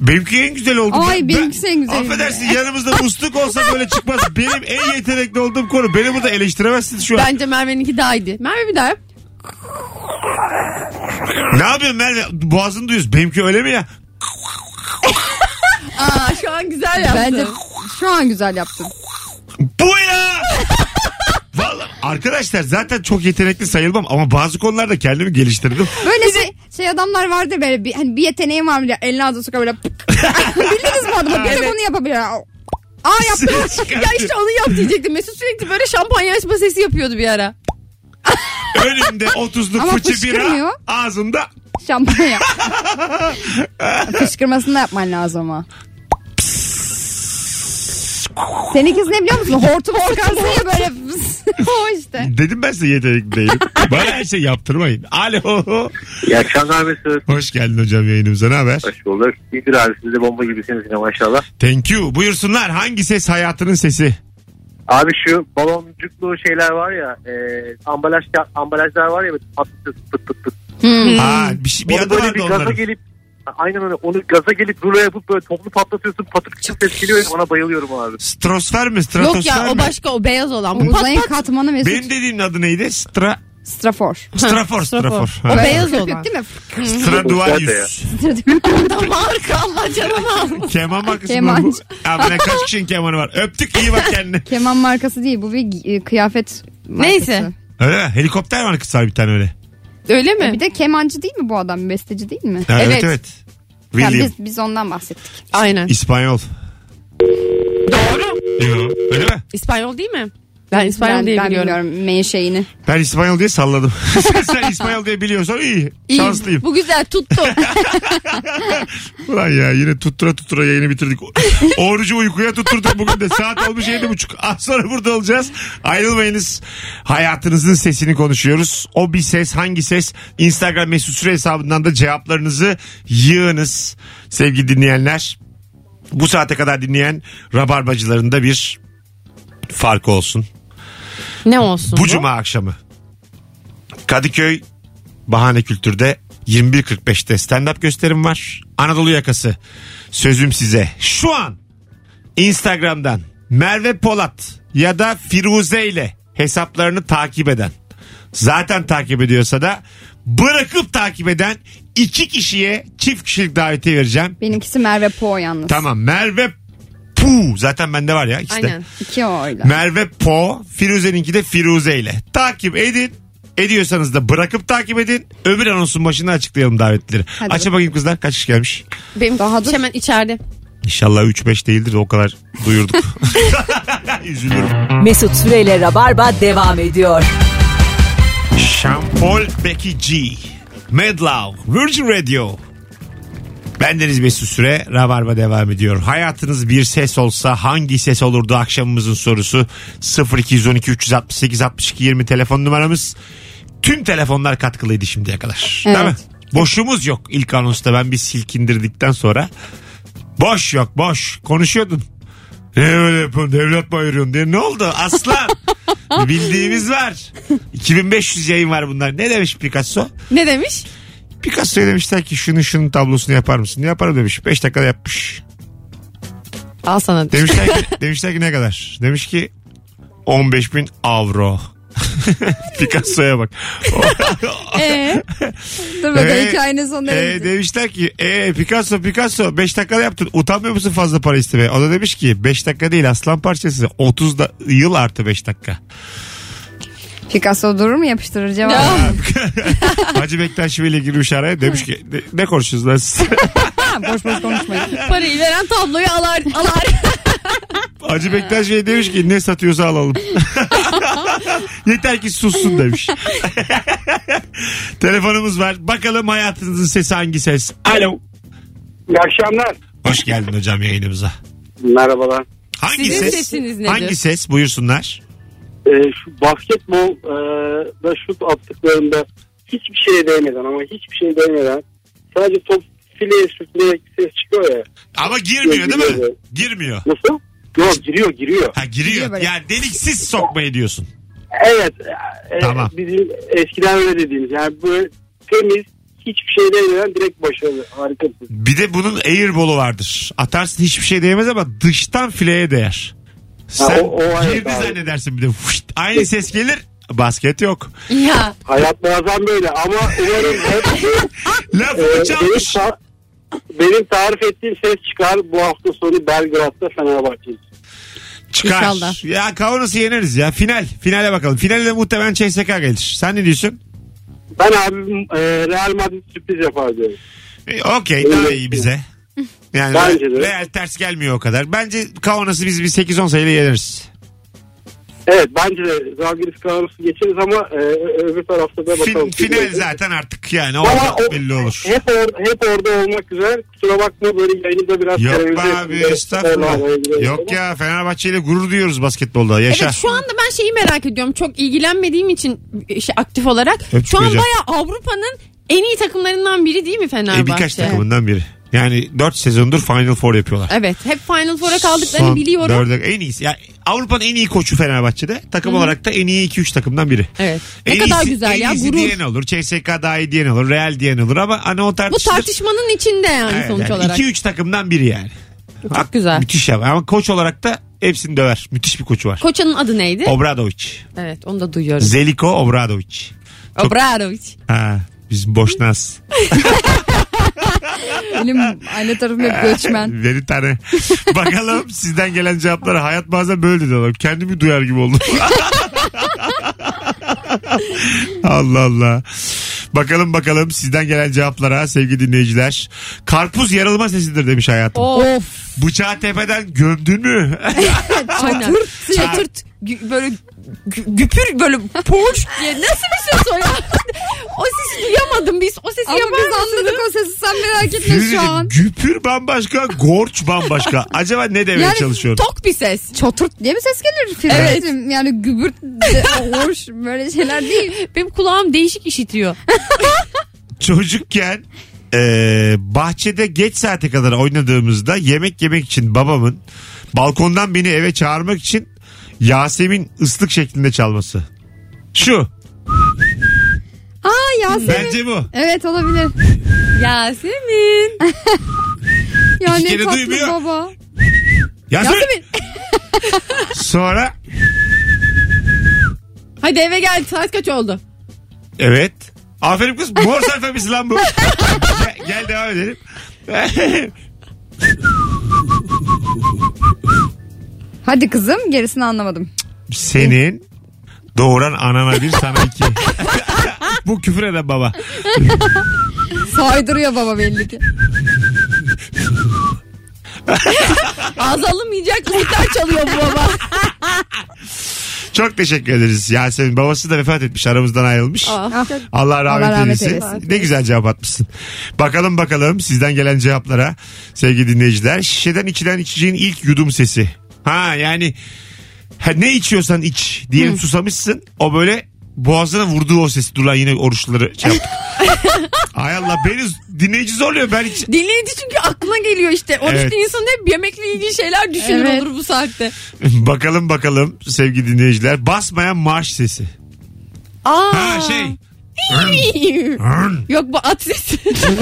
S2: Benimki en güzel oldu.
S4: Ay,
S2: Ben-
S4: benimkisi en güzeli.
S2: Affedersin yanımızda musluk olsa böyle çıkmaz. Benim en yetenekli olduğum konu. Beni burada eleştiremezsiniz şu an.
S3: Bence Merve'ninki daha iyiydi. Merve bir daha yap.
S2: Ne yapıyorsun Merve? Boğazını duyuyorsun. Benimki öyle mi ya?
S3: Aa şu an güzel yaptın.
S4: Bence şu an güzel yaptın.
S2: Bu ya! Vallahi arkadaşlar zaten çok yetenekli sayılmam ama bazı konularda kendimi geliştirdim.
S4: Böyle şey, şey adamlar vardır böyle bir, hani bir yeteneğim var bile elini ağzına soka böyle <laughs> bildiniz mi adamı bir
S3: Evet.
S4: onu yapabilir. Aa <laughs>
S2: çıkartıyor.
S3: Ya işte onu yap diyecektim. Mesut sürekli böyle şampanya açma sesi yapıyordu bir ara.
S2: Önümde 30'luk
S4: Ama
S2: fıçı bira ağzında.
S4: Şampanya. <laughs> Fışkırmasını da yapman lazım ama. Seninkisi ne biliyor musun? Hortum çıkarsın ya böyle. <laughs> o işte.
S2: Dedim ben size yetenekli değilim. Bana her şey yaptırmayın. Alo.
S7: İyi akşamlar Mesut.
S2: Hoş geldin hocam yayınımıza ne haber?
S7: Hoş bulduk. İyidir abi siz de bomba gibisiniz yine maşallah.
S2: Thank you. Buyursunlar. Hangi ses hayatının sesi?
S7: Abi şu baloncuklu şeyler var ya e, ambalaj ambalajlar var ya böyle patlatıyorsun pıt pıt pıt.
S2: Ha, bir, şey, bir
S7: Onu
S2: adı
S7: böyle
S2: vardı
S7: bir gaza
S2: onların.
S7: gelip aynen öyle onu gaza gelip rulo yapıp böyle toplu patlatıyorsun patır küçük ses geliyor ona bayılıyorum abi.
S2: Strosfer mi? Stratosfer
S3: Yok ya o
S2: mi?
S3: başka o beyaz olan.
S4: O
S3: Bu pat
S4: uzayın
S3: pat.
S4: katmanı Mesut.
S2: Benim dediğimin adı neydi? Stra...
S4: Strafor. <laughs>
S2: Strafor. Strafor.
S3: O
S2: Ha.
S3: beyaz olan.
S4: değil mi?
S2: Stradivarius. <laughs>
S3: Marka Allah canına al.
S2: Keman markası mı
S4: Kemancı.
S2: bu? Abi ne kaç kişinin kemanı var? Öptük iyi bak kendine.
S4: Keman markası değil bu bir e, kıyafet markası.
S3: Neyse.
S2: Öyle mi? Helikopter markası var bir tane öyle.
S3: Öyle mi?
S4: Bir de kemancı değil mi bu adam? Besteci değil mi?
S2: Ha, evet
S3: Evet.
S2: evet.
S4: Yani biz, biz ondan bahsettik.
S3: Aynen.
S2: İspanyol.
S3: Doğru.
S2: Yo, öyle mi?
S3: İspanyol değil mi? Ben İspanyol
S4: ben,
S3: diye
S4: ben
S3: biliyorum.
S4: bilmiyorum menşeini.
S2: Ben İspanyol diye salladım. <laughs> Sen İspanyol diye biliyorsan iyi.
S3: İyi,
S2: Şanslıyım.
S3: Bu güzel tuttu. <laughs>
S2: Ulan ya yine tuttura tuttura yayını bitirdik. Orucu uykuya tutturduk bugün de. Saat olmuş yedi buçuk. Az sonra burada olacağız. Ayrılmayınız. Hayatınızın sesini konuşuyoruz. O bir ses hangi ses? Instagram mesut süre hesabından da cevaplarınızı yığınız. Sevgili dinleyenler. Bu saate kadar dinleyen rabarbacıların da bir farkı olsun.
S3: Ne olsun
S2: Bu cuma akşamı Kadıköy Bahane Kültür'de 21.45'te stand-up gösterim var. Anadolu yakası. Sözüm size. Şu an Instagram'dan Merve Polat ya da Firuze ile hesaplarını takip eden zaten takip ediyorsa da bırakıp takip eden iki kişiye çift kişilik davetiye vereceğim.
S4: Benimkisi Merve Po yalnız.
S2: Tamam Merve Pu zaten bende var ya ikisi de.
S3: Aynen.
S4: İki oyla.
S2: Merve Po, Firuze'ninki de Firuze ile. Takip edin. Ediyorsanız da bırakıp takip edin. Öbür anonsun başında açıklayalım davetlileri.
S4: Hadi
S2: Açın bakayım kızlar kaç kişi gelmiş.
S3: Benim
S4: Daha dur.
S3: hemen içeride.
S2: İnşallah 3-5 değildir de o kadar duyurduk. <laughs> <laughs> Üzülürüm.
S1: Mesut Süreyle Rabarba devam ediyor.
S2: Şampol Becky G. Medlaw. Virgin Radio. Bendeniz Mesut Süre. Rabarba devam ediyor. Hayatınız bir ses olsa hangi ses olurdu akşamımızın sorusu 0212 368 62 20 telefon numaramız. Tüm telefonlar katkılıydı şimdiye kadar. Değil mi?
S4: Evet.
S2: Boşluğumuz yok ilk anonsta ben bir silkindirdikten sonra. Boş yok boş. Konuşuyordun. Ne öyle yapıyorsun devlet mi ayırıyorsun diye. Ne oldu aslan? <laughs> Bildiğimiz var. 2500 yayın var bunlar. Ne demiş Picasso?
S3: Ne demiş?
S2: Picasso'ya demişler ki şunun şunun tablosunu yapar mısın? Yaparım demiş. 5 dakikada yapmış.
S3: Al sana.
S2: Demişler ki, <laughs> demişler ki ne kadar? Demiş ki 15 bin avro. <laughs> Picasso'ya bak. <laughs>
S3: Ee,
S4: Dur bakalım
S2: Ee,
S4: hikayenin sonunda.
S2: e, demişler ki e, Picasso Picasso 5 dakikada yaptın. Utanmıyor musun fazla para istemeye? O da demiş ki 5 dakika değil aslan parçası. 30 da, yıl artı 5 dakika.
S4: Picasso durur mu yapıştırır cevap. <laughs>
S2: Hacı Bektaşi ile girmiş araya demiş ki ne, ne konuşuyorsunuz lan siz? <laughs>
S4: Boş boş konuşmayın.
S3: parayı veren tabloyu alar. alar. <laughs>
S2: Hacı Bektaş Bey demiş ki ne satıyorsa alalım. Yeter ki sussun demiş. Telefonumuz var. Bakalım hayatınızın sesi hangi ses? Alo.
S5: İyi akşamlar.
S2: Hoş geldin hocam yayınımıza.
S7: Merhabalar.
S2: Hangi
S3: Sizin
S2: ses?
S3: sesiniz nedir?
S2: Hangi ses? Buyursunlar.
S7: Ee, şu basketbol e, da şut attıklarında hiçbir şeye değmeden ama hiçbir şeye değmeden sadece top fileye sürtünerek ses çıkıyor ya.
S2: Ama girmiyor değil mi?
S7: Giriyor.
S2: Girmiyor.
S7: Nasıl? Yok giriyor giriyor.
S2: Ha giriyor.
S4: Giriyor böyle.
S2: Yani deliksiz sokmayı diyorsun.
S7: Evet. e,
S2: Tamam.
S7: Bizim eskiden öyle dediğimiz yani böyle temiz hiçbir şey değmeden direkt başarılı. Harikasın.
S2: Bir de bunun airball'u vardır. Atarsın hiçbir şey değmez ama dıştan fileye değer. Sen
S7: o- o
S2: girdi
S7: abi.
S2: zannedersin bir de. Fışt, aynı ses gelir. Basket yok.
S3: Ya
S7: Hayat bazen böyle ama umarım hep <laughs>
S2: Lafımı
S7: Ee, benim,
S2: çalmış.
S7: ta- benim tarif ettiğim ses çıkar bu hafta sonu Belgrad'da Fenerbahçe.
S2: Çıkar.
S3: İnşallah.
S2: Ya Kaunas'ı yeneriz ya. Final. Finale bakalım. Finalde muhtemelen CSK gelir. Sen ne diyorsun?
S7: Ben abim e, Real Madrid sürpriz yapar diyorum.
S2: E, Okey daha iyi bize. Yani
S7: Bence
S2: Real,
S7: de.
S2: Real ters gelmiyor o kadar. Bence Kaunas'ı biz bir 8-10 sayıyla yeneriz.
S7: Evet bence de Zalgiris Kaunas'ı geçeriz ama e, öbür tarafta da
S2: Fin-
S7: bakalım.
S2: final zaten artık yani
S7: Ama o-
S2: belli olur.
S7: Hep, or- hep orada olmak güzel. Kusura bakma böyle yayında biraz
S2: Yok be abi estağfurullah.
S7: evet,
S2: Yok ya Fenerbahçe ile gurur duyuyoruz basketbolda. Yaşa.
S3: Evet şu anda ben şeyi merak ediyorum. Çok ilgilenmediğim için şey, aktif olarak.
S2: Öptük
S3: Şu an baya Avrupa'nın en iyi takımlarından biri değil mi Fenerbahçe?
S2: E, birkaç takımından biri. Yani 4 sezondur Final Four yapıyorlar.
S3: Evet hep Final Four'a kaldıklarını
S2: Son
S3: biliyorum.
S2: dörde- en iyisi. Yani Avrupa'nın en iyi koçu Fenerbahçe'de. Takım olarak da en iyi 2-3 takımdan biri.
S3: Evet. Ne
S2: En
S3: kadar
S2: iyisi-
S3: güzel
S2: en
S3: ya
S2: iyisi
S3: gurur.
S2: diyen olur. CSK daha iyi diyen olur. Real diyen olur ama hani o
S3: Bu
S2: tartışılır.
S3: tartışmanın içinde yani
S2: Evet,
S3: sonuç
S2: yani
S3: olarak.
S2: 2-3 takımdan biri yani.
S3: Çok güzel.
S2: Müthiş ya. Ama koç olarak da hepsini döver. Müthiş bir koçu var.
S3: Koçanın adı neydi?
S2: Obradovic.
S3: evet onu da duyuyorum.
S2: Zeliko Obradovic. Çok-
S3: Obradovic.
S2: Ha, biz boşnaz. <laughs>
S4: Benim aile tarafım hep göçmen.
S2: Beni tane. <laughs> Bakalım sizden gelen cevaplara hayat bazen böyle diyorlar. Kendimi duyar gibi oldum. <laughs> Allah Allah. Bakalım bakalım sizden gelen cevaplara sevgili dinleyiciler. Karpuz yarılma sesidir demiş hayatım.
S3: Of.
S2: Bıçağı tepeden gömdün mü? <laughs>
S3: Aynen. Çatırt. Gü- böyle gü- güpür böyle poğuş <laughs> diye. Nasıl bir ses o ya? o sesi duyamadım biz. O sesi
S4: Ama
S3: yapar
S4: biz
S3: mısınız?
S4: anladık o sesi sen merak etme şu an.
S2: Güpür bambaşka, gorç bambaşka. <laughs> Acaba ne demeye
S3: Yani
S2: çalışıyorum?
S3: tok bir ses.
S4: Çotırt diye bir ses gelir Firuzeciğim. Yani gübürt de, hoş böyle şeyler değil. <laughs>
S3: Benim kulağım değişik işitiyor.
S2: Çocukken e, bahçede geç saate kadar oynadığımızda yemek yemek için babamın balkondan beni eve çağırmak için Yasemin ıslık şeklinde çalması. Şu.
S4: Aa Yasemin.
S2: Bence bu.
S4: Evet olabilir.
S3: Yasemin. <laughs>
S4: Ya
S2: İki
S4: ne
S2: kere
S4: tatlı
S2: duymuyor.
S4: baba.
S2: Yasemin.
S3: Yasemin. <laughs> <laughs>
S2: Sonra
S3: Hadi eve gel. Saat kaç oldu?
S2: evet. Aferin kız. Morse alfabesi lan bu. gel, gel devam edelim.
S4: Hadi kızım gerisini anlamadım.
S2: Senin doğuran anana bir sana iki. bu küfür eden baba.
S4: Saydırıyor baba belli ki.
S3: Ağız alınmayacak ıslıklar çalıyor bu baba.
S2: Çok teşekkür ederiz Yasemin. Babası da vefat etmiş aramızdan ayrılmış.
S3: Ah.
S2: Allah rahmet,
S4: Allah rahmet
S2: eylesin.
S4: eylesin.
S2: Ne güzel cevap atmışsın. Bakalım bakalım sizden gelen cevaplara sevgili dinleyiciler. Şişeden içilen içeceğin ilk yudum sesi. Ha yani ha, ne içiyorsan iç diyelim susamışsın. O böyle boğazına vurduğu o sesi. Dur lan yine oruçları şey yaptık. <laughs> Ay Allah beni dinleyici zorluyor. Ben hiç
S3: Dinleyici çünkü aklına geliyor işte. Oruçlu
S2: Evet.
S3: insan hep yemekle ilgili şeyler düşünür
S4: Evet.
S3: olur bu saatte. <laughs>
S2: bakalım bakalım sevgili dinleyiciler. Basmayan marş sesi.
S3: Aa.
S2: Ha şey.
S3: Yok bu at sesi.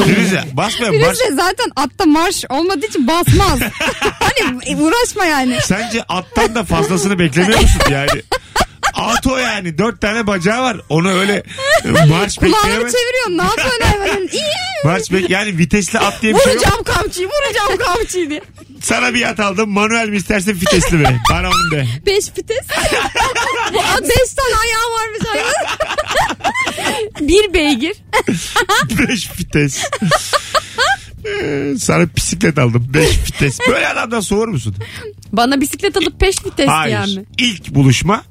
S2: Firuze marş.
S4: Firuze zaten atta marş olmadığı için basmaz. <laughs> hani uğraşma yani.
S2: Sence attan da fazlasını beklemiyor musun yani? At o yani. Dört tane bacağı var. Onu öyle marş
S4: Kulağını
S2: bekleyemez.
S4: çeviriyor. Ne yapıyor öyle hayvanın?
S2: Marş bek yani vitesli at diye bir şey yok.
S3: vuracağım kamçıyı vuracağım kamçıyı diye.
S2: Sana bir at aldım. Manuel mi istersen vitesli mi? Bana onu de.
S4: Beş vites. <laughs> Bu at beş tane ayağı varmış hayvan.
S3: Bir beygir. <laughs>
S2: Beş vites. Ee, Sana bisiklet aldım. Beş vites. Böyle adamdan soğur musun?
S3: Bana bisiklet alıp peş vites
S2: Hayır.
S3: diyen mi?
S2: İlk buluşma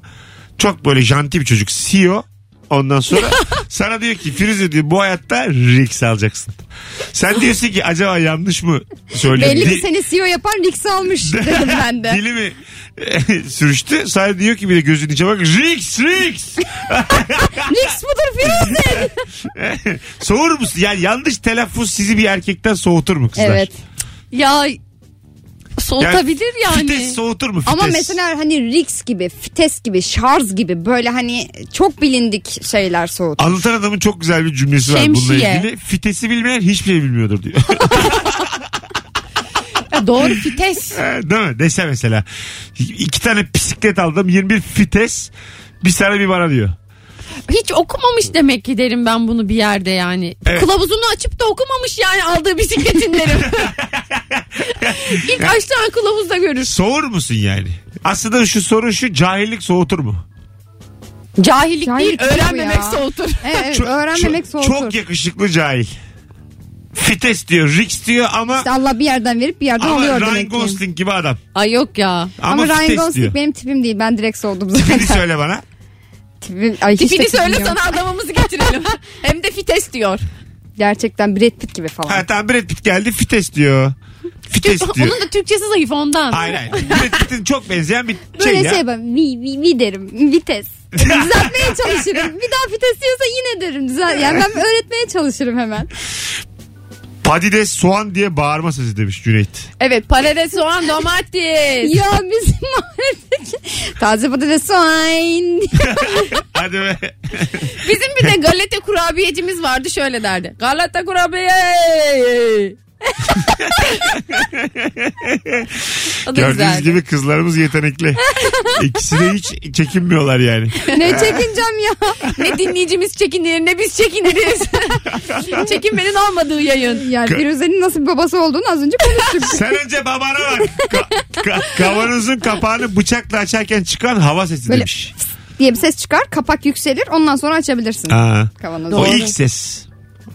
S2: çok böyle janti bir çocuk. CEO. Ondan sonra <laughs> sana diyor ki Firuze diyor bu hayatta risk alacaksın. Sen diyorsun ki acaba yanlış mı söylüyorum?
S4: Belli
S2: Di-
S4: ki seni CEO yapan Rix almış <laughs> dedim ben de.
S2: Dilimi <laughs> sürüştü. Sonra diyor ki bir de gözünün içine bak Rix Rix. <laughs>
S4: Rix budur Firuze. <laughs>
S2: Soğur musun? Yani yanlış telaffuz sizi bir erkekten soğutur mu kızlar?
S4: Evet.
S3: Ya soğutabilir yani.
S2: Fites soğutur mu? Fites.
S4: Ama mesela hani Rix gibi, Fites gibi, Şarj gibi böyle hani çok bilindik şeyler soğutur.
S2: Anlatan adamın çok güzel bir cümlesi var bununla ilgili. Fitesi bilmeyen hiçbir şey bilmiyordur diyor.
S3: Doğru fites. <laughs>
S2: Değil mi? Dese mesela. iki tane bisiklet aldım 21 fites bir sana bir bana diyor.
S3: Hiç okumamış demek ki derim ben bunu bir yerde yani.
S2: Evet.
S3: Kılavuzunu açıp da okumamış yani aldığı bisikletin derim. <laughs> İlk açtığı kılavuzda görür.
S2: Soğur musun yani? Aslında şu soru şu cahillik soğutur mu?
S3: Cahillik,
S4: Cahillik
S3: değil öğrenmemek soğutur.
S4: Evet, evet,
S2: Çok-
S4: öğrenmemek soğutur.
S2: Çok yakışıklı cahil. Fites diyor, Rix diyor ama
S4: İşte Allah bir yerden verip bir yerden
S2: ama
S4: alıyor
S2: Ryan
S4: demek ki.
S2: Gosling gibi adam.
S3: Ay yok ya.
S2: Ama,
S4: Ama, Ryan
S2: fites
S4: Gosling
S2: diyor.
S4: benim tipim değil. Ben direkt soğudum zaten.
S2: Tipini söyle bana. <laughs>
S4: Tipim, ay, hiç de
S3: Tipini
S4: tipim
S3: söyle
S4: yok.
S3: sana adamımızı getirelim. <laughs> Hem de fites diyor.
S4: Gerçekten Brad Pitt gibi falan.
S2: Ha tamam Brad Pitt geldi fites diyor. Fites diyor.
S3: Onun da Türkçesi zayıf ondan.
S2: Hayır hayır. Brad Pitt'in çok benzeyen bir şey
S4: Böyle
S2: ya.
S4: şey ben vi, vi, vi derim vites. <laughs> Düzeltmeye çalışırım. Bir daha vites diyorsa yine derim. Düzel yani ben öğretmeye çalışırım hemen.
S2: Patates soğan diye bağırma sesi demiş Cüneyt.
S3: Evet patates, soğan, domates.
S4: ya bizim mahalledeki taze patates soğan. <laughs>
S2: Hadi be.
S3: Bizim bir de galeta kurabiyecimiz vardı şöyle derdi. Galata kurabiye. O da
S2: Gördüğünüz
S3: güzeldi.
S2: gibi kızlarımız yetenekli. <laughs> İkisi de hiç çekinmiyorlar yani.
S4: ne çekineceğim ya.
S3: Ne dinleyicimiz çekinir ne biz çekiniriz. <laughs> Çekinmenin olmadığı yayın.
S4: Yani Firuze'nin nasıl bir babası olduğunu az önce konuştuk.
S2: Sen önce babana bak. Ka- ka- kavanozun kapağını bıçakla açarken çıkan hava sesi
S4: Böyle
S2: demiş.
S4: diye bir ses çıkar. Kapak yükselir. Ondan sonra açabilirsin.
S2: Aa.
S4: Kavanozu.
S2: O ilk ses.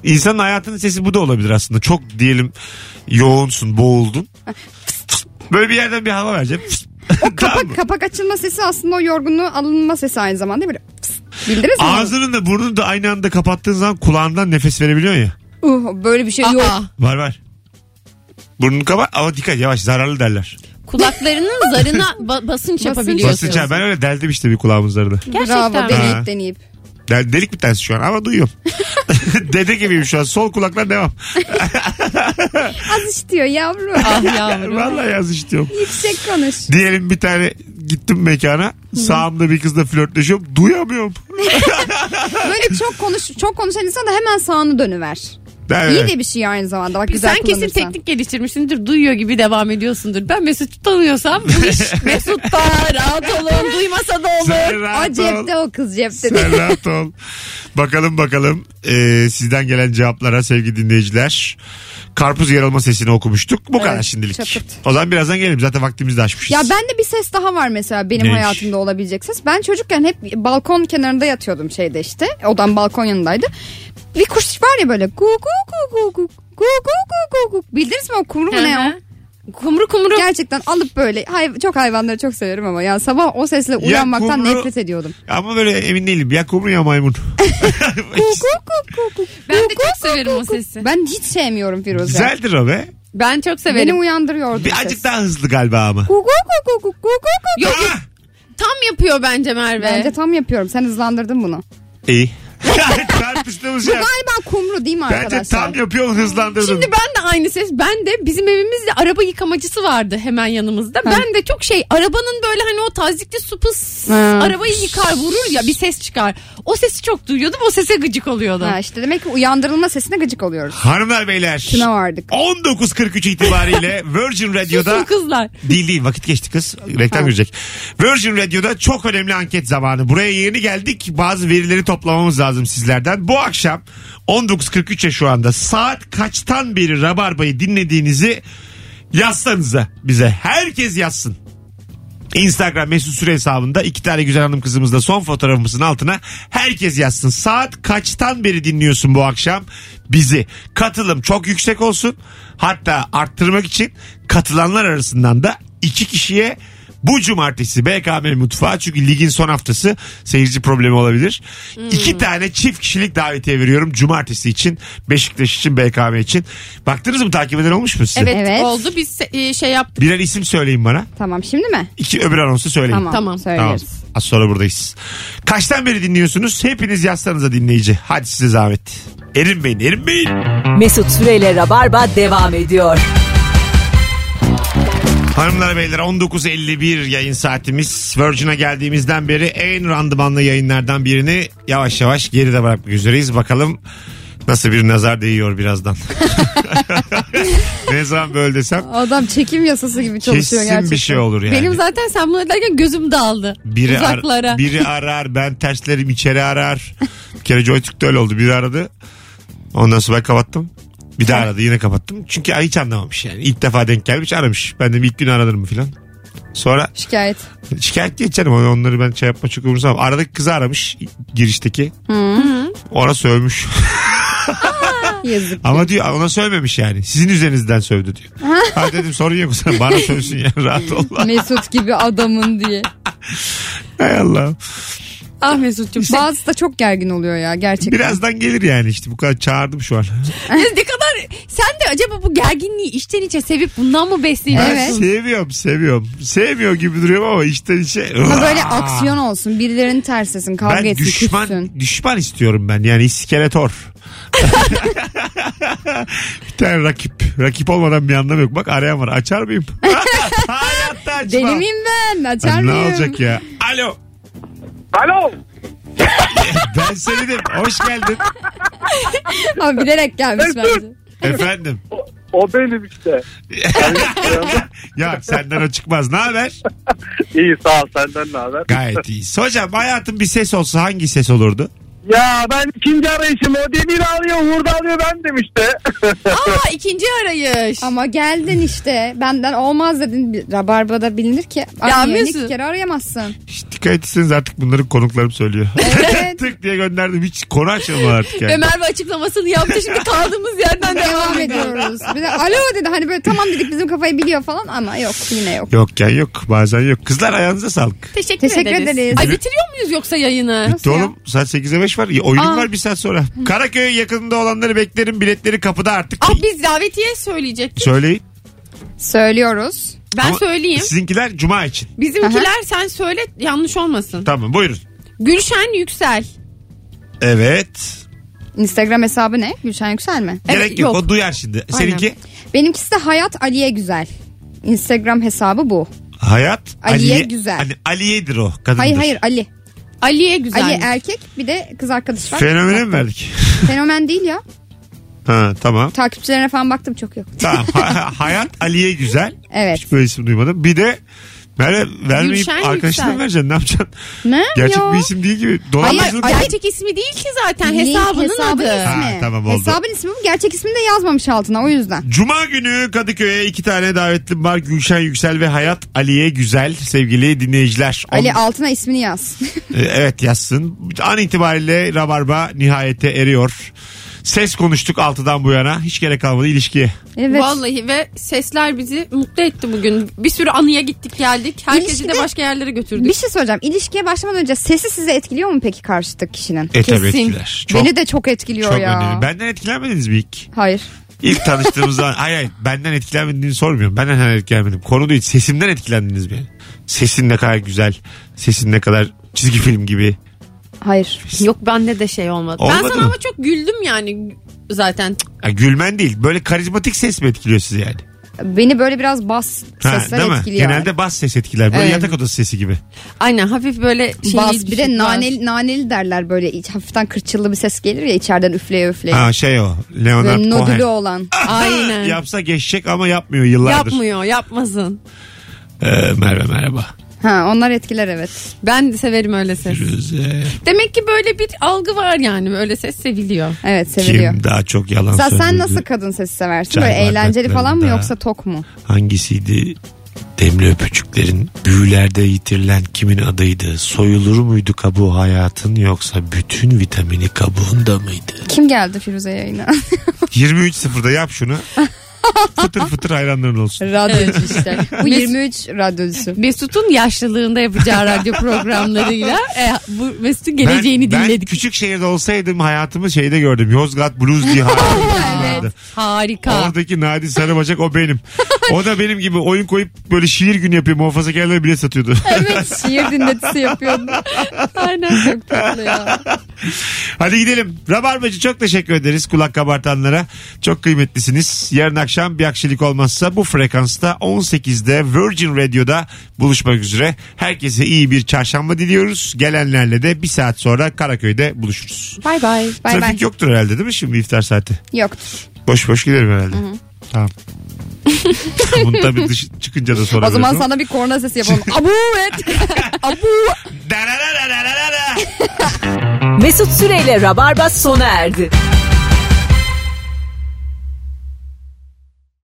S2: İnsanın hayatının sesi bu da olabilir aslında. Çok diyelim yoğunsun, boğuldun. Böyle bir yerden bir hava verecek. <laughs> Mı?
S4: Kapak, kapak açılma sesi aslında o yorgunluğu alınma sesi aynı zamanda. Böyle. Bildiniz mi?
S2: Ağzının da burnunu da aynı anda kapattığın zaman kulağından nefes verebiliyorsun ya.
S4: Uh, böyle bir şey yok.
S2: Var var. Burnunu kapat ama dikkat yavaş zararlı derler.
S3: kulaklarının zarına ba- basınç yapabiliyorsun.
S2: Basınç ha, ben öyle deldim işte bir kulağımızlarını.
S3: Gerçekten
S4: Bravo
S3: mi?
S4: deneyip deneyip.
S2: Del, delik bir tanesi şu an ama duyuyorum. <laughs> Dede gibiyim şu an. Sol kulaklar devam. <laughs>
S4: Az işitiyor yavrum.
S3: Ah yavrum.
S2: Vallahi yaz istiyorum.
S4: Yüksek konuş.
S2: Diyelim bir tane gittim mekana. Sağımda bir kızla flörtleşiyorum. Duyamıyorum. <laughs>
S4: Böyle çok konuş çok konuşan insan da hemen sağını dönüver.
S2: Evet.
S4: İyi de bir şey aynı zamanda. Bak güzel
S3: Sen kesin teknik geliştirmişsindir. Duyuyor gibi devam ediyorsundur. Ben Mesut tanıyorsam bu iş <laughs> Mesut'ta rahat olun. Duymasa da olur.
S4: O
S2: rahat ol.
S4: cepte o kız cepte.
S2: Sen rahat ol. Bakalım bakalım ee, sizden gelen cevaplara sevgili dinleyiciler. Karpuz yarılma sesini okumuştuk. Bu kadar şimdilik.
S4: çatırt.
S2: O zaman birazdan gelelim. Zaten vaktimizi de aşmışız.
S4: Ya bende bir ses daha var mesela benim
S2: Neymiş?
S4: hayatımda olabilecek ses. Ben çocukken hep balkon kenarında yatıyordum şeyde işte. Odam balkon yanındaydı bir kuş var ya böyle guguk guguk guguk guguk guguk bildiniz mi o kumru mu ne o?
S3: Kumru kumru.
S4: Gerçekten alıp böyle hay- çok hayvanları çok severim ama ya sabah o sesle uyanmaktan
S2: kumru-
S4: nefret ediyordum.
S2: Ama böyle emin değilim ya kumru ya maymun. Guguk guguk guguk.
S3: Ben de çok severim o sesi.
S4: Ben hiç sevmiyorum Firuze.
S2: Güzeldir o be.
S3: Ben çok
S4: Beni
S3: severim.
S4: uyandırıyordu.
S2: Bir acık daha hızlı galiba ama.
S4: Guguk guguk guguk guguk.
S3: Yok
S2: Ah!
S3: tam yapıyor bence Merve.
S4: Bence tam yapıyorum. Sen hızlandırdın bunu.
S2: İyi. Tartıştığımız
S4: Bu
S2: yer.
S4: galiba kumru değil mi
S2: Bence
S4: arkadaşlar?
S2: tam yapıyorsun hızlandırdın.
S3: Şimdi ben de aynı ses. Ben de bizim evimizde araba yıkamacısı vardı hemen yanımızda. Ben de çok şey arabanın böyle hani o tazikli su pıs arabayı yıkar vurur ya bir ses çıkar. O sesi çok duyuyordum. O sese gıcık oluyordum.
S4: Ha işte demek ki uyandırılma sesine gıcık oluyoruz.
S2: Hanımlar beyler.
S4: Şuna vardık.
S2: 19.43 itibariyle <laughs> Virgin Radio'da
S3: Susun kızlar.
S2: Değil değil vakit geçti kız. Reklam girecek. Virgin Radio'da çok önemli anket zamanı. Buraya yeni geldik. Bazı verileri toplamamız lazım sizlerden. Bu akşam 19.43'e şu anda saat kaçtan beri Rabarba'yı dinlediğinizi yazsanıza bize. Herkes yazsın. Instagram mesut süre hesabında iki tane güzel hanım kızımızla son fotoğrafımızın altına herkes yazsın. Saat kaçtan beri dinliyorsun bu akşam bizi? Katılım çok yüksek olsun. Hatta arttırmak için katılanlar arasından da iki kişiye bu cumartesi BKM Mutfağı çünkü ligin son haftası seyirci problemi olabilir. İki tane çift kişilik davetiye veriyorum cumartesi için Beşiktaş için BKM için. Baktınız mı takip eden olmuş mu size?
S3: Evet,
S4: Evet.
S3: oldu biz e, şey yaptık.
S2: Birer isim söyleyin bana.
S4: Tamam şimdi mi?
S2: İki öbür anonsu söyleyin.
S4: Tamam.
S3: Tamam.
S2: Tamam.
S4: Söyleriz.
S2: Az sonra buradayız. Kaçtan beri dinliyorsunuz? Hepiniz yazsanıza dinleyici. Hadi size zahmet. Erinmeyin, erinmeyin.
S1: Mesut Süreyle Rabarba devam ediyor.
S2: Hanımlar beyler 19.51 yayın saatimiz. Virgin'a geldiğimizden beri en randımanlı yayınlardan birini yavaş yavaş geride bırakmak üzereyiz. Bakalım nasıl bir nazar değiyor birazdan. <laughs> ne zaman böyle desem
S4: Adam çekim yasası gibi çalışıyor
S2: kesin
S4: gerçekten.
S2: bir şey olur yani.
S3: Benim zaten sen bunu derken gözüm daldı.
S2: biri, ar-
S3: Uzaklara.
S2: biri arar ben terslerim içeri arar. Bir kere Joytürk'te öyle oldu. Biri aradı. Ondan sonra ben kapattım. Bir daha aradı yine kapattım. Çünkü hiç anlamamış yani. İlk defa denk gelmiş aramış. Ben de ilk gün aranırım filan. Sonra
S4: Şikayet.
S2: şikayet geçerim. Onları ben şey yapma çok umursamam. Aradaki kızı aramış girişteki. Ona sövmüş. <laughs>
S4: Yazık.
S2: Ama diyor ona sövmemiş yani. Sizin üzerinizden sövdü diyor. <laughs> ha dedim sorun yok sen bana sövsün ya rahat ol.
S4: Mesut gibi adamın diye.
S2: Hay Allah.
S3: Ah Mesut'cum.
S4: Bazısı da çok gergin oluyor ya gerçekten.
S2: Birazdan gelir yani işte bu kadar çağırdım şu an. <laughs>
S3: ne kadar sen de acaba bu gerginliği içten içe sevip bundan mı besleniyorsun?
S2: Ben
S4: Evet.
S2: seviyorum seviyorum. Sevmiyor gibi duruyorum ama içten içe.
S4: Ama böyle aksiyon olsun. Birilerinin tersesin. Kavga
S2: Ben
S4: etsin.
S2: düşman,
S4: küssün.
S2: düşman istiyorum ben yani iskeletor. <laughs> bir tane rakip. Rakip olmadan bir anlamı yok. Bak arayan var. Açar mıyım? <laughs> Hayatta açmam.
S4: Deli miyim ben? Açar
S2: Ay, Ne
S4: mıyım?
S2: olacak ya? Alo.
S5: Alo.
S2: Ben Selin'im. Hoş geldin.
S4: Abi bilerek gelmiş bence.
S2: Efendim.
S7: O benim işte.
S2: Ya <laughs> senden o çıkmaz. Ne haber?
S7: İyi sağ ol senden ne haber?
S2: Gayet iyi. Hocam hayatın bir ses olsa hangi ses olurdu?
S7: Ya ben ikinci arayışım o demir alıyor hurda alıyor bendim işte. <laughs>
S3: Aa ikinci arayış.
S4: Ama geldin işte. Benden olmaz dedin. Rabarbada bilinir ki.
S3: Ya
S4: Arayeni
S3: Mesut.
S4: iki kere arayamazsın.
S2: Hiç dikkat etseniz artık bunları konuklarım söylüyor. <laughs>
S4: Evet. <laughs>
S2: Tık diye gönderdim. Hiç konu açılmadı artık yani.
S3: Ve Merve açıklamasını yaptı. Şimdi kaldığımız yerden devam, ediyoruz.
S4: Bir de alo dedi hani böyle tamam dedik bizim kafayı biliyor falan ama yok yine yok.
S2: Yok ya yok. Bazen yok. Kızlar ayağınıza sağlık.
S3: Teşekkür,
S4: Teşekkür
S3: ederiz.
S4: ederiz.
S3: Ay bitiriyor muyuz yoksa yayını?
S2: Bitti
S4: ya?
S2: oğlum. Saat 8'e 5 var. Ya, Oyunum
S3: Aa.
S2: var bir saat sonra. Karaköy yakınında olanları beklerim. Biletleri kapıda artık.
S3: Ah biz davetiye söyleyecektik.
S2: Söyleyin.
S4: Söylüyoruz.
S3: Ben
S2: Ama
S3: söyleyeyim.
S2: Sizinkiler cuma için.
S3: Bizimkiler sen söyle yanlış olmasın.
S2: Tamam buyurun.
S3: Gülşen Yüksel.
S2: Evet.
S4: Instagram hesabı ne? Gülşen Yüksel mi?
S3: Evet,
S2: Gerek yok.
S3: yok.
S2: O duyar şimdi. Seninki
S4: Benimkisi de Hayat Aliye Güzel. Instagram hesabı bu.
S2: hayat
S4: Aliye Güzel.
S2: Hani Aliye'dir o. Kadındır.
S4: Hayır hayır Ali.
S3: Aliye Güzel.
S4: Ali erkek bir de kız arkadaş var.
S2: Fenomene mi verdik? <laughs>
S4: Fenomen değil ya.
S2: Ha tamam.
S4: Takipçilerine falan baktım çok yok.
S2: Tamam. Ha- <laughs> hayat Aliye güzel.
S4: Evet.
S2: Hiç böyle isim duymadım. Bir de Merve vermeyip
S3: Gülşen
S2: arkadaşına
S3: Yüksel.
S2: vereceksin. Ne yapacaksın?
S4: Ne?
S2: Gerçek
S4: Yo.
S2: bir isim değil gibi.
S3: Ama
S2: Dolandırıcılık.
S3: gerçek ismi değil ki zaten
S4: Link
S3: hesabının
S4: hesabın
S3: adı.
S4: ismi.
S2: Ha, tamam, oldu.
S4: Hesabın ismi bu. Gerçek ismini de yazmamış altına o yüzden.
S2: Cuma günü Kadıköy'e iki tane davetlim var. Gülşen Yüksel ve Hayat Aliye Güzel sevgili dinleyiciler. On-
S4: Ali altına ismini yaz.
S2: Ee, evet yazsın. An itibariyle Rabarba nihayete eriyor. Ses konuştuk 6'dan bu yana. Hiç gerek kalmadı ilişkiye.
S4: evet.
S3: Vallahi ve sesler bizi mutlu etti bugün. Bir sürü anıya gittik geldik. Herkesi de
S4: İlişkide-
S3: başka yerlere götürdük.
S4: Bir şey soracağım. İlişkiye başlamadan önce sesi sizi etkiliyor mu peki karşıdaki kişinin?
S2: E tabii
S3: Kesin.
S2: etkiler. Çok,
S4: Beni de çok etkiliyor
S2: çok
S4: ya.
S2: önemli. Benden etkilenmediniz mi ilk?
S4: Hayır.
S2: İlk tanıştığımız zaman hayır hayır benden etkilenmediğini sormuyorum. Benden hemen etkilenmedim. Konu değil sesimden etkilendiniz mi? Sesin ne kadar güzel. Sesin ne kadar çizgi film gibi.
S4: Hayır.
S3: Yok bende de şey olmadı. ben
S2: Olmadı
S3: sana
S2: mı?
S3: ama çok güldüm yani zaten.
S2: Ya gülmen değil. Böyle karizmatik ses mi etkiliyor sizi yani?
S4: Beni böyle biraz bas
S2: Ha,
S4: sesler
S2: değil mi?
S4: etkiliyor.
S2: Genelde bas ses etkiler. Böyle
S4: Evet.
S2: yatak odası sesi gibi.
S3: Aynen hafif böyle şey
S4: Bas bir de
S3: düşük var.
S4: naneli, naneli derler böyle iç- hafiften kırçıllı bir ses gelir ya içeriden üfleye üfleye.
S2: Ha şey o. Leonard
S4: Böyle nodülü
S2: Cohen.
S4: olan. <laughs>
S3: Aynen.
S2: Yapsa geçecek ama yapmıyor yıllardır.
S3: Yapmıyor yapmasın.
S2: Ee, Merve merhaba.
S4: Ha onlar etkiler evet.
S3: Ben de severim öyle ses.
S2: Firuze.
S3: Demek ki böyle bir algı var yani böyle ses seviliyor.
S4: Evet seviliyor.
S2: Kim daha çok yalan
S4: Sen,
S2: söyledi?
S4: sen nasıl kadın sesi seversin?
S2: Çay
S4: Böyle eğlenceli falan mı yoksa tok mu?
S2: Hangisiydi? Demli öpücüklerin büyülerde yitirilen kimin adıydı? Soyulur muydu kabuğu hayatın yoksa bütün vitamini kabuğunda mıydı?
S4: Kim geldi Firuze yayına? <laughs>
S2: 23.0'da yap şunu. Fıtır fıtır hayranların olsun.
S4: Radyocu işte. Bu 23 radyocusu.
S3: Mesut'un yaşlılığında yapacağı radyo programlarıyla e, bu Mesut'un geleceğini
S2: ben,
S3: dinledik.
S2: Ben küçük şehirde olsaydım hayatımı şeyde gördüm. Yozgat Blues diye vardı.
S3: Harika.
S2: Oradaki Nadi Sarıbacak o benim. O da benim gibi oyun koyup böyle şiir günü yapıyor. Muhafazakarlara bile satıyordu.
S4: Evet şiir dinletisi yapıyordu.
S3: Aynen.
S4: Çok tatlı ya.
S2: Hadi gidelim. Rabarbacı çok teşekkür ederiz kulak kabartanlara. Çok kıymetlisiniz. Yarın akşam akşam bir aksilik olmazsa bu frekansta 18'de Virgin Radio'da buluşmak üzere. Herkese iyi bir çarşamba diliyoruz. Gelenlerle de bir saat sonra Karaköy'de buluşuruz.
S3: Bay bay.
S4: Bay
S2: Trafik
S4: bay.
S2: yoktur herhalde değil mi şimdi iftar saati?
S4: Yoktur.
S2: Boş boş giderim herhalde. Tamam. <laughs> Bunu tabii dış, çıkınca da
S4: O
S2: sorabiliriz.
S4: zaman
S2: ama.
S4: sana bir korna sesi yapalım. Abu et. <laughs> Abu.
S1: Mesut Süreyle Rabarba sona erdi.